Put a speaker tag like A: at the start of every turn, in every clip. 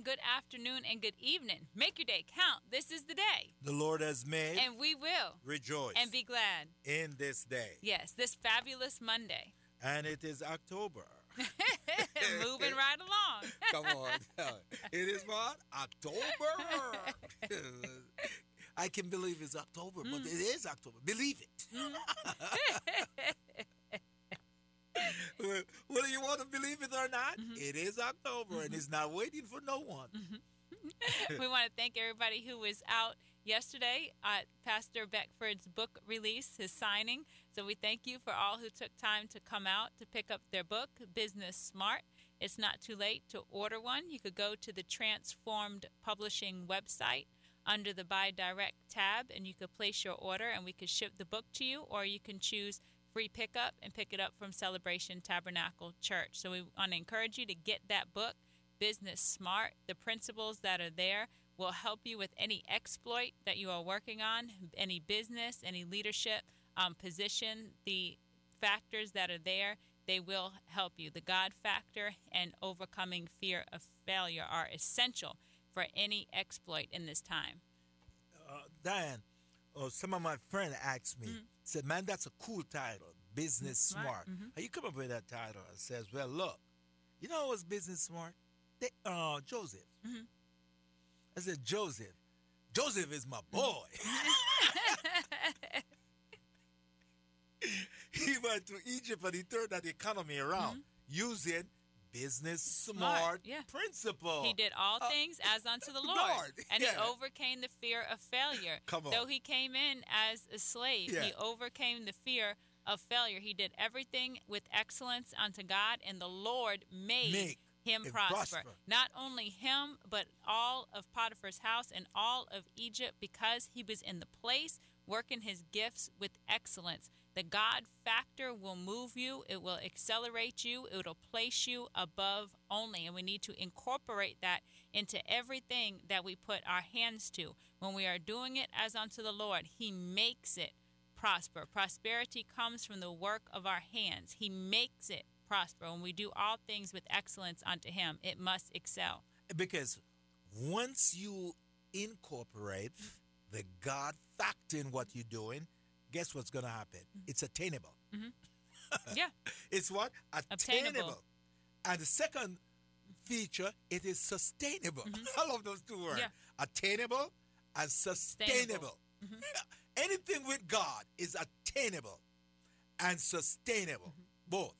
A: Good morning, good afternoon, and good evening. Make your day count. This is the day.
B: The Lord has made.
A: And we will
B: rejoice
A: and be glad
B: in this day.
A: Yes, this fabulous Monday.
B: And it is October.
A: Moving right along.
B: Come on. It is what? October. I can believe it's October, mm. but it is October. Believe it. Whether you want to believe it or not, mm-hmm. it is October mm-hmm. and it's not waiting for no one.
A: Mm-hmm. we want to thank everybody who was out yesterday at Pastor Beckford's book release, his signing. So we thank you for all who took time to come out to pick up their book, Business Smart. It's not too late to order one. You could go to the Transformed Publishing website under the Buy Direct tab and you could place your order and we could ship the book to you, or you can choose free pickup and pick it up from Celebration Tabernacle Church. So we want to encourage you to get that book, Business Smart. The principles that are there will help you with any exploit that you are working on, any business, any leadership um, position. The factors that are there, they will help you. The God factor and overcoming fear of failure are essential for any exploit in this time.
B: Uh, Diane, uh, some of my friends asked me, mm-hmm. Said, man, that's a cool title, Business Smart. smart. Mm-hmm. How you come up with that title? I says, well, look, you know what's Business Smart? They, uh, Joseph. Mm-hmm. I said, Joseph. Joseph is my boy. he went to Egypt and he turned that economy around mm-hmm. using business smart, smart yeah. principle.
A: He did all uh, things as unto the Lord, Lord. and yeah. he overcame the fear of failure.
B: Come on.
A: Though he came in as a slave, yeah. he overcame the fear of failure. He did everything with excellence unto God, and the Lord made Make him prosper. prosper. Not only him, but all of Potiphar's house and all of Egypt, because he was in the place working his gifts with excellence. The God factor will move you, it will accelerate you, it will place you above only. And we need to incorporate that into everything that we put our hands to. When we are doing it as unto the Lord, He makes it prosper. Prosperity comes from the work of our hands, He makes it prosper. When we do all things with excellence unto Him, it must excel.
B: Because once you incorporate the God factor in what you're doing, guess what's going to happen? Mm-hmm. It's attainable.
A: Mm-hmm. Yeah.
B: it's what? Attainable. Obtainable. And the second feature, it is sustainable. Mm-hmm. I love those two words. Yeah. Attainable and sustainable. Mm-hmm. Anything with God is attainable and sustainable. Mm-hmm. Both.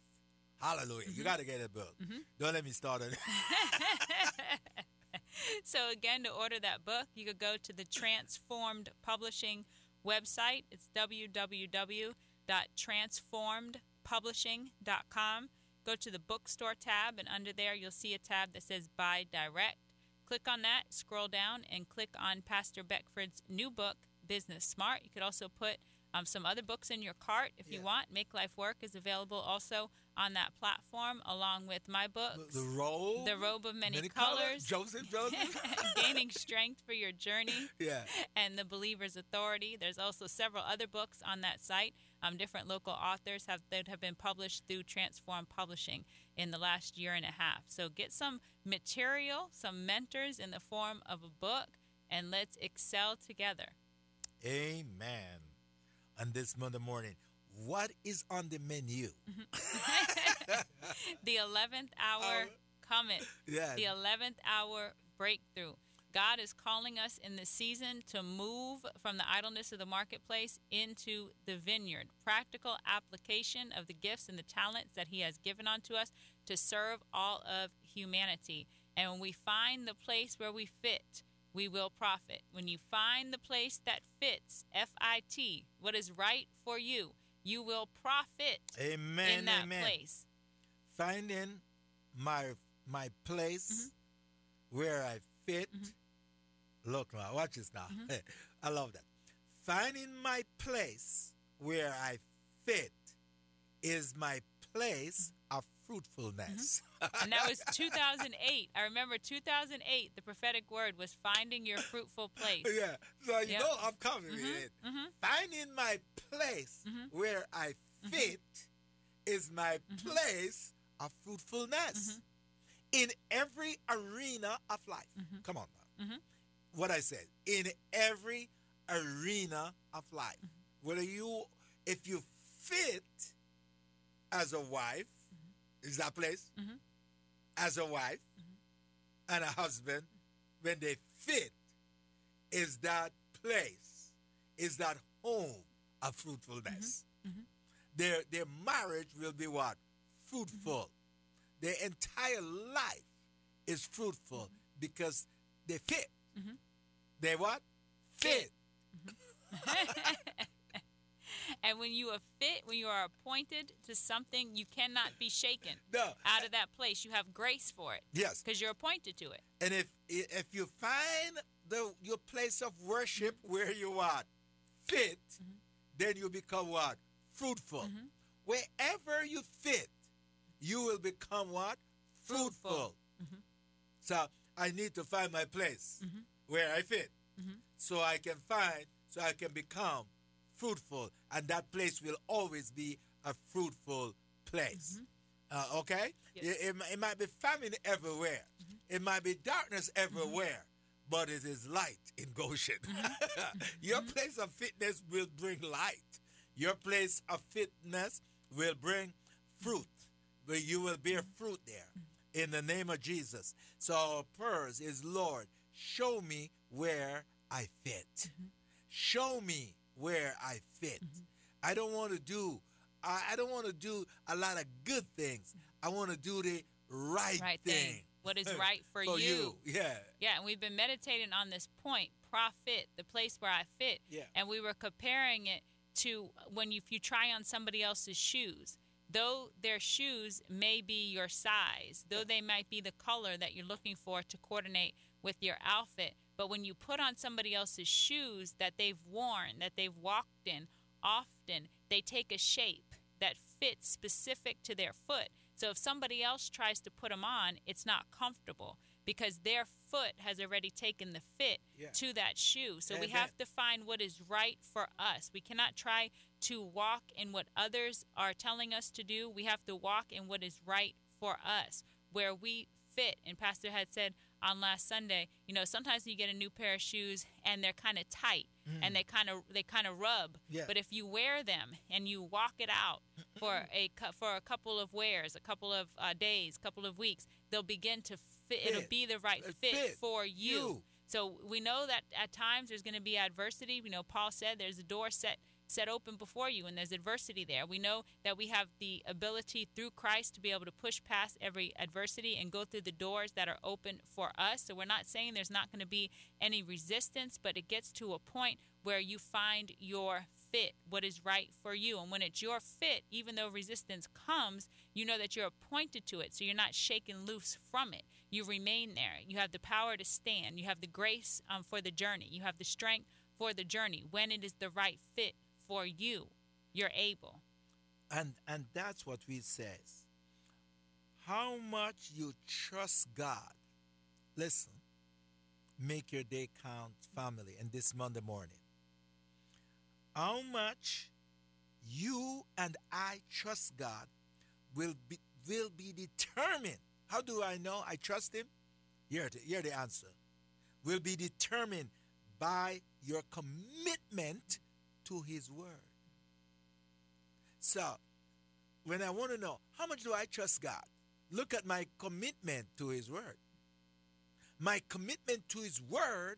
B: Hallelujah. You mm-hmm. got to get it book. Don't let me start it.
A: so again, to order that book, you could go to the Transformed Publishing website. It's www.transformedpublishing.com. Go to the bookstore tab, and under there, you'll see a tab that says Buy Direct. Click on that, scroll down, and click on Pastor Beckford's new book, Business Smart. You could also put um, some other books in your cart if yeah. you want. Make Life Work is available also on that platform, along with my books.
B: The, the robe.
A: The robe of many, many colors. colors.
B: Joseph, Joseph.
A: Gaining strength for your journey.
B: Yeah.
A: And the believer's authority. There's also several other books on that site. Um, different local authors have that have been published through Transform Publishing in the last year and a half. So get some material, some mentors in the form of a book, and let's excel together.
B: Amen on this Monday morning. What is on the menu?
A: the 11th hour coming.
B: Yeah.
A: The 11th hour breakthrough. God is calling us in this season to move from the idleness of the marketplace into the vineyard. Practical application of the gifts and the talents that He has given unto us to serve all of humanity. And when we find the place where we fit, we will profit. When you find the place that fits, F I T, what is right for you, you will profit
B: amen,
A: in that
B: amen.
A: place.
B: Finding my my place mm-hmm. where I fit. Mm-hmm. Look now, watch this now. Mm-hmm. I love that. Finding my place where I fit is my place of fruitfulness.
A: Mm-hmm. and that was 2008. I remember 2008, the prophetic word was finding your fruitful place.
B: Yeah. So, you yep. know, I'm coming mm-hmm. with it. Mm-hmm. Finding my place mm-hmm. where I mm-hmm. fit is my mm-hmm. place of fruitfulness in every arena of life. Come on now. What I said, in every arena of life. Whether you, if you fit as a wife, is that place? Mm-hmm. As a wife mm-hmm. and a husband, when they fit, is that place, is that home of fruitfulness. Mm-hmm. mm-hmm. Their, their marriage will be what? Fruitful. Mm-hmm. Their entire life is fruitful mm-hmm. because they fit. They what? Fit.
A: And when you are fit, when you are appointed to something, you cannot be shaken
B: no.
A: out of that place. You have grace for it.
B: Yes.
A: Because you're appointed to it.
B: And if if you find the your place of worship mm-hmm. where you are fit, mm-hmm. then you become what? Fruitful. Mm-hmm. Wherever you fit, you will become what? Fruitful. Fruitful. Mm-hmm. So I need to find my place mm-hmm. where I fit. Mm-hmm. So I can find, so I can become fruitful, and that place will always be a fruitful place. Mm-hmm. Uh, okay? Yes. It, it, it, might be famine everywhere, mm-hmm. it might be darkness everywhere. Mm-hmm. But it is light in Goshen. Mm-hmm. Your mm-hmm. place of fitness will bring light. Your place of fitness will bring fruit. But you will bear fruit there in the name of Jesus. So our prayers is Lord, show me where I fit. Mm-hmm. Show me where I fit. Mm-hmm. I don't want to do I, I don't want to do a lot of good things. I want to do the right, right thing. thing.
A: What is right for,
B: for
A: you.
B: you. Yeah.
A: Yeah, and we've been meditating on this point, profit, the place where I fit.
B: Yeah.
A: And we were comparing it to when you, if you try on somebody else's shoes. Though their shoes may be your size, though they might be the color that you're looking for to coordinate with your outfit, but when you put on somebody else's shoes that they've worn, that they've walked in, often they take a shape that fits specific to their foot. So if somebody else tries to put them on, it's not comfortable because their foot has already taken the fit yeah. to that shoe. So and we have to find what is right for us. We cannot try to walk in what others are telling us to do. We have to walk in what is right for us, where we fit. And Pastor had said, on last Sunday, you know, sometimes you get a new pair of shoes and they're kind of tight mm. and they kind of they kind of rub.
B: Yeah.
A: But if you wear them and you walk it out for a for a couple of wears, a couple of uh, days, couple of weeks, they'll begin to fit. fit. It'll be the right fit, fit, for you. you. So we know that at times there's going to be adversity. We know Paul said there's a door set set open before you and there's adversity there. We know that we have the ability through Christ to be able to push past every adversity and go through the doors that are open for us. So we're not saying there's not going to be any resistance, but it gets to a point where you find your fit, what is right for you. And when it's your fit, even though resistance comes, you know that you're appointed to it. So you're not shaken loose from it. You remain there. You have the power to stand. You have the grace um, for the journey. You have the strength for the journey when it is the right fit for you. You're able.
B: And and that's what we says. How much you trust God. Listen. Make your day count family and this Monday morning. How much you and I trust God will be will be determined. How do I know I trust him? Here, here the answer. Will be determined by your commitment to his word. So, when I want to know how much do I trust God, look at my commitment to his word. My commitment to his word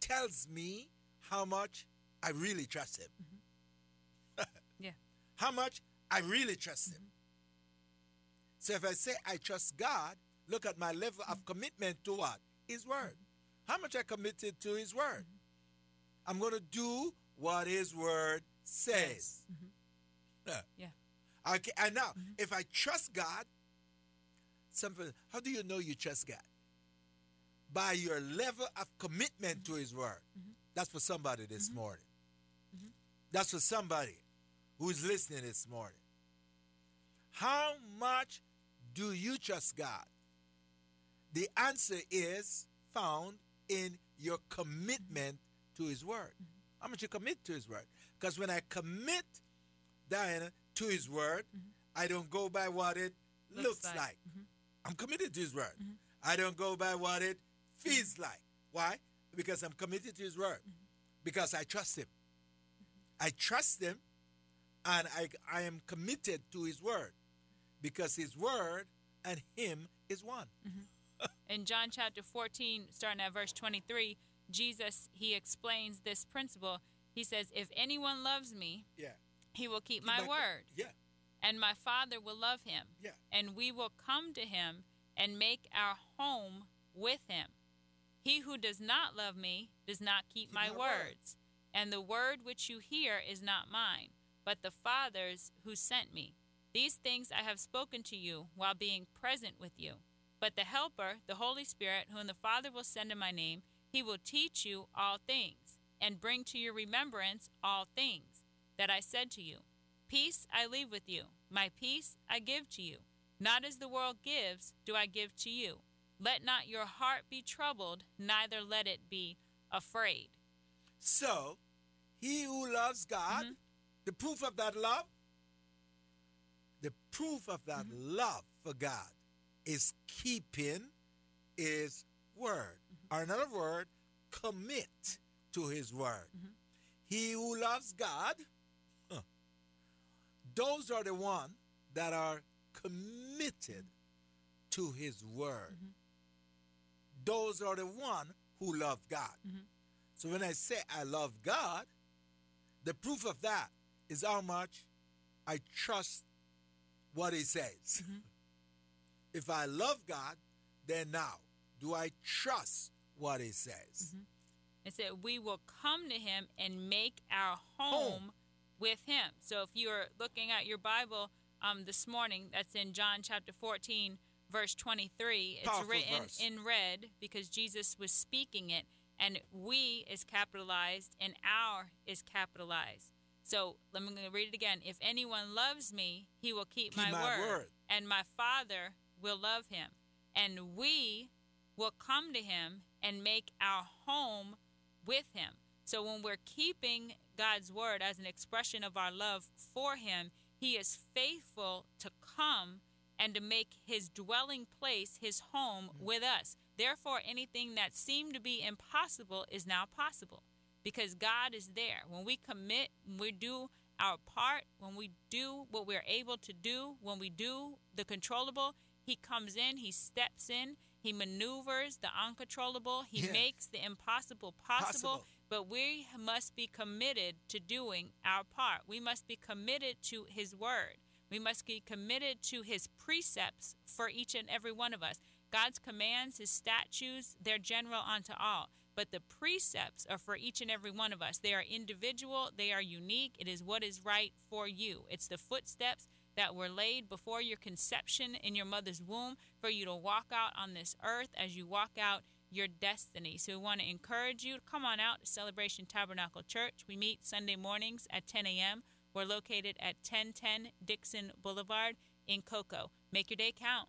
B: tells me how much I really trust him.
A: Mm-hmm. yeah.
B: How much I really trust him. Mm-hmm. So if I say I trust God, look at my level of commitment to what? His word. How much I committed to his word. Mm-hmm. I'm going to do what his word says.
A: Mm-hmm. Yeah.
B: Okay, and now mm-hmm. if I trust God, something how do you know you trust God? By your level of commitment mm-hmm. to his word. Mm-hmm. That's for somebody this mm-hmm. morning. Mm-hmm. That's for somebody who's listening this morning. How much do you trust God? The answer is found in your commitment to His Word. How much you commit to His Word? Because when I commit, Diana, to His Word, mm-hmm. I don't go by what it looks, looks like. like. Mm-hmm. I'm committed to His Word. Mm-hmm. I don't go by what it feels like. Why? Because I'm committed to His Word. Because I trust Him. I trust Him and I, I am committed to His Word because His Word and Him is one.
A: Mm-hmm. In John chapter 14, starting at verse 23, Jesus he explains this principle. He says, "If anyone loves me, yeah, he will keep, keep my, my, word.
B: Yeah,
A: and my Father will love him.
B: Yeah,
A: and we will come to him and make our home with him. He who does not love me does not keep, keep my, my, words, word. and the word which you hear is not mine, but the Father's who sent me. These things I have spoken to you while being present with you. But the Helper, the Holy Spirit, whom the Father will send in my name, he will teach you all things, and bring to your remembrance all things that I said to you. Peace I leave with you, my peace I give to you. Not as the world gives, do I give to you. Let not your heart be troubled, neither let it be afraid.
B: So, he who loves God, mm-hmm. the proof of that love, the proof of that mm-hmm. love for God is keeping his word. Or another word, commit to his word. Mm-hmm. He who loves God, huh, those are the ones that are committed to his word. Mm-hmm. Those are the one who love God. Mm-hmm. So when I say I love God, the proof of that is how much I trust what he says. Mm-hmm. If I love God, then now do I trust what he says?
A: Mm-hmm. It said, We will come to him and make our home, home, with him. So if you're looking at your Bible um, this morning, that's in John chapter 14, verse 23. It's
B: Powerful
A: written
B: verse.
A: in red because Jesus was speaking it, and we is capitalized and our is capitalized. So let me read it again. If anyone loves me, he will keep,
B: keep my,
A: my
B: word, word,
A: and my Father will love him, and we will come to him and make our home with him. So when we're keeping God's word as an expression of our love for him, he is faithful to come and to make his dwelling place his home mm-hmm. with us. Therefore, anything that seemed to be impossible is now possible because God is there. When we commit, when we do our part, when we do what we're able to do, when we do the controllable, He comes in, He steps in, He maneuvers the uncontrollable, He makes the impossible possible. possible. But we must be committed to doing our part. We must be committed to His word. We must be committed to His precepts for each and every one of us. God's commands, His statutes, they're general unto all but the precepts are for each and every one of us. They are individual, they are unique. It is what is right for you. It's the footsteps that were laid before your conception in your mother's womb for you to walk out on this earth as you walk out your destiny. So we want to encourage you to come on out to Celebration Tabernacle Church. We meet Sunday mornings at 10 a.m. We're located at 1010 Dixon Boulevard in Cocoa. Make your day count.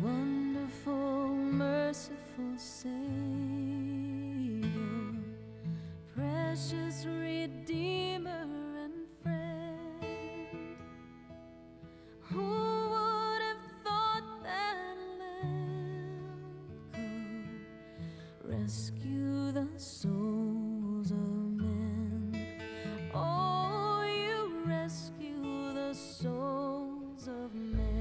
C: Wonderful, merciful Savior, precious.